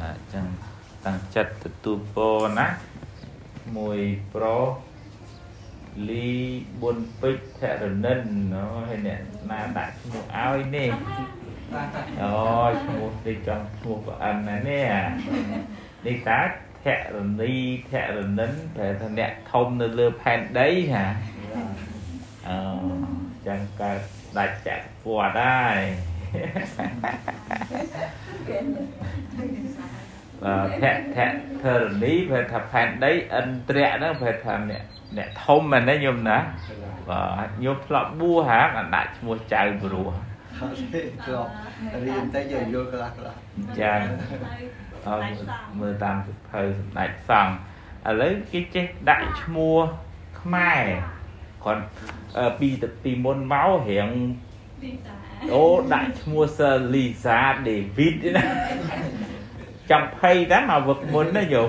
បាទអញ្ចឹងតាំងចិត្តទទួលពរណាមួយប្រុសលីប៊ុនពេជ្រធរនិនអូហើយអ្នកណាដាក់ឈ្មោះឲ្យនេះអូឈ្មោះនេះចង់ឈ្មោះប្រអិនណានេះនេះតើធរនីធរនិនប្រែថាអ្នកធំនៅលើផែនដីណាអូចឹងកើតដាច់ចាក់ពួតហើយបាទ ភៈភៈធរនីប្រែថាផែនដីឥន្ទ្រៈហ្នឹងប្រែថាអ្នកអ្នកធំមែនទេញោមណាបាទញោមធ្លាប់បួសហាបានដាក់ឈ្មោះចៅព្រោះអត់ទេធ្លាប់រៀនតែយកយល់ខ្លះខ្លះចាអត់មើលតាមសិភៅសម្ដេចសង្ឃឥឡូវគេចេះដាក់ឈ្មោះខ្មែរគាត់ពីពីមុនមករៀងអូដាក់ឈ្មោះសើលីសាដេវីតណា ចាំភ័យតែមកវឹកមុនណាយម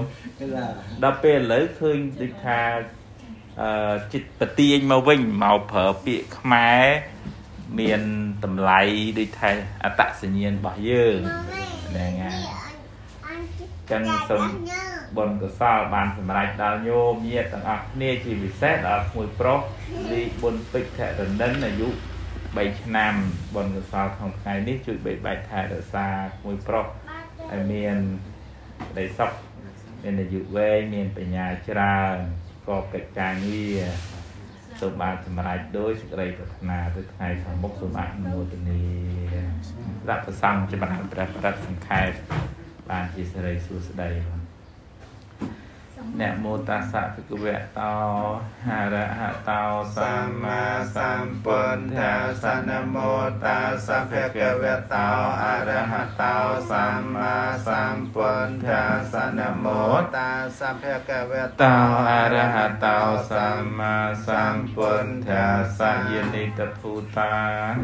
ដល់ពេលឥឡូវឃើញដូចថាអឺចិត្តបទាញមកវិញមកប្រើពាក្យខ្មែរមានតម្លៃដូចថាអត្តសញ្ញាណរបស់យើងហ្នឹងហើយចឹងសូមបុណ្យកុសលបានសម្រេចដល់ញោមញាតិទាំងអស់គ្នាជាពិសេសដល់មួយប្រុសលីបុណ្យពេជ្រធរនិនអាយុ3ឆ្នាំបុណ្យកុសលក្នុងថ្ងៃនេះជួយបីបាច់ថែរក្សាមួយប្រុស ឲ្យមានដីសុខមានអាយុវែងមានបញ្ញាច្រើនក៏កិច្ចការងារសូមបានសម្រេចដោយសេចក្តីប្រាថ្នាទៅថ្ងៃខាងមុខសូមអនុមោទនាដាក់ប្រសងចម្រើនព្រះបរិទ្ធសង្ខេបបានជាសេរីសួស្តីបង នមោតាសៈភិក្ខវៈតោហរហតោសម្មាសម្ពុទ្ធាសនមោតាសៈភិក្ខវៈតោអរហតោសម្មាសម្ពុទ្ធាសនមោតាសៈភិក្ខវៈតោអរហតោសម្មាសម្ពុទ្ធាសយនិតភូតា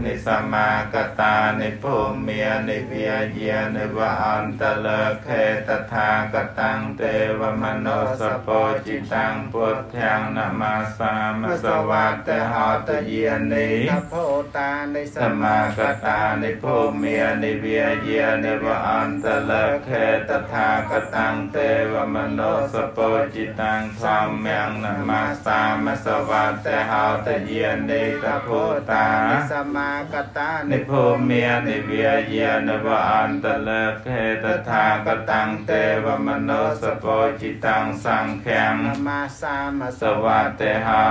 និសម្មាកតានិភូមិនិវិយានិវអន្តលខេតថាកតាំងទេវមនោសពោចិតាំងពុទ្ធាំនមសាមសវតហតយានិតភោតានិសមាកតានិភូមិនិវិយានិវអន្តលខេតថាកតាំងទេវមនោសពោចិតាំងធម្មំនមសាមសវតហតយានិតភោតានិសមាកតានិភូមិនិវិយានិវអន្តលខេតថាកតាំងទេវមនោសពោចិតាំងសង្ឃាំនមាសាមសវតេហោ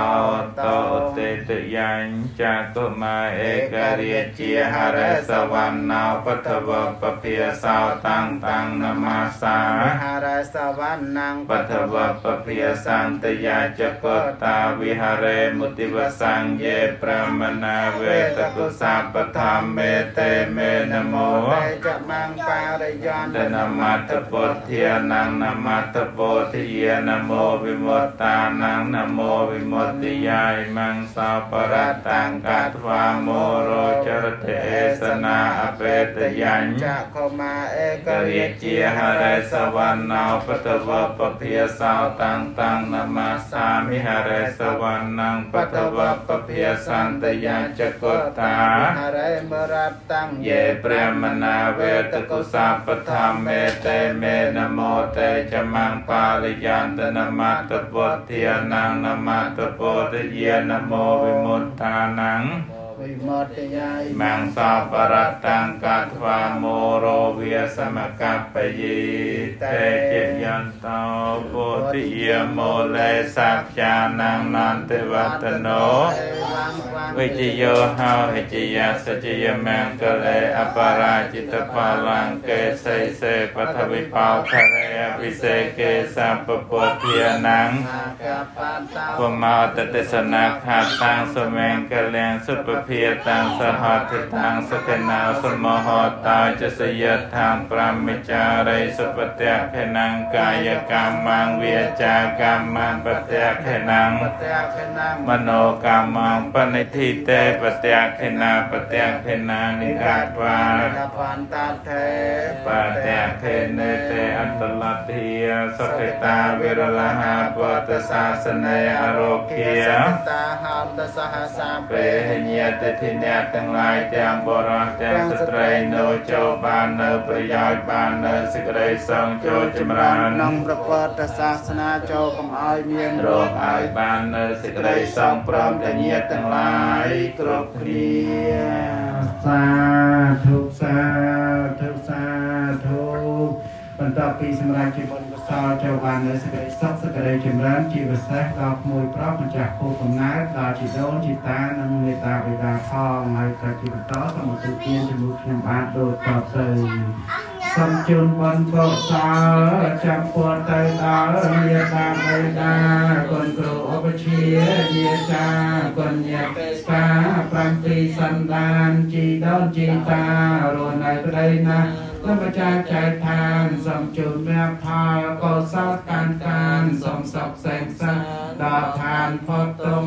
តោទេតយាញចាកុមាអេករិយជាហរេសវណ្ណោបតវពភិសោតាំងតាំងនមាសាហរេសវណ្ណងបតវពភិសន្តយាចកតាវិហរេមុតិវសង្យេប្រមនាវេតកុសាបធម្មេតេមេនមោតេចមង្បារិយន្តនមតពុទ្ធានងនមតពុទ្ធាยนโมวิมุตตานังนโมวิมุตติยายมังสาปรัตตังกัตวาโมโรจรเทสนาอเปตยัญจะโคมาเอกเรียจีหะเรสวรรณาปตวะปเพียสาวตังตังนมาสามิหะเรสวรรณังปตวะปเพียสันตยัญจกตาหะเรมรัตตังเยเปรมนาเวตกุสาปธรรมเมเตเมนโมเตจมังปาลิยนตนมัตตปุทธิยนังนมัตโพธิเยนโมวิมุตตานังวิมุตติยายมังสาปรัตตังกัตวาโมโรเวียสมกัปปยีเตเจยันตาโพธิเยโมเลสัจจานังนันติวัตโน វិជយោហោហិជយាសច្ចយមង្គលេអបរាជិតបលង្កេសៃសេបថវិបោខរេអភិសេកេសពពុទ្ធានੰពមោតទេសនាខាតាំងសមេង្គលៀងសុពភាតាំងសហទិតាំងសកេណាសមហតោចសយថាងប្រមិចារិសុពតៈខេណង្កាយកម្មងវាចាកម្មងបតៈខេណង្មនោកម្មងបនិធทิเตปเตียเคนาปเตียเคนานิกาตวาพันตาเทปเตียเคเนเตอัตลัตถิยสเปตาวิรลหาปตสาสเนอโรเกียตาหามตสหสาเปหเนยตทิเนยทั้งหลายทั้งบรทั้งสตร នៅចូលបាននៅប្រយោជន៍បាននៅសេចក្តីសង្ឃចូលចម្រើនក្នុងព្រះពុទ្ធសាសនាចូលកុំឲ្យមានរកឲ្យបាននៅសេចក្តីសង្ឃព្រមទាំងញាតិទាំងឡាយគ្រប់គ្នាសាធុសាធុសាធុបន្ទាប់ពីសម្រាប់ជាបុណ្យកុ សលចូលបាននៅសេចក្តីសុខសេចក្តីចម្រើនជាពិសេសដល់ក្មួយប្រុសម្ចាស់គោកំណើតដល់ជីដូនជីតានិងមេតាបិតាផងហើយក៏ជាបន្តសូមឧទ្ទិសទានជាមួយខ្ញុំបានដូចតទៅសូមជូនបុណ្យកុសលចាំពួតទៅដល់មេតាបិតាគុណគ្រូឧបជាយាចាគុណញាតិកាប្រាំពីសន្តានជីដូនជីតារស់នៅក្តីណាស់ សូមចាចែកឋានសូមជូនមេផលកុសលកាន់កានសូមសុខសេងសាដល់ឋានផុតទុំ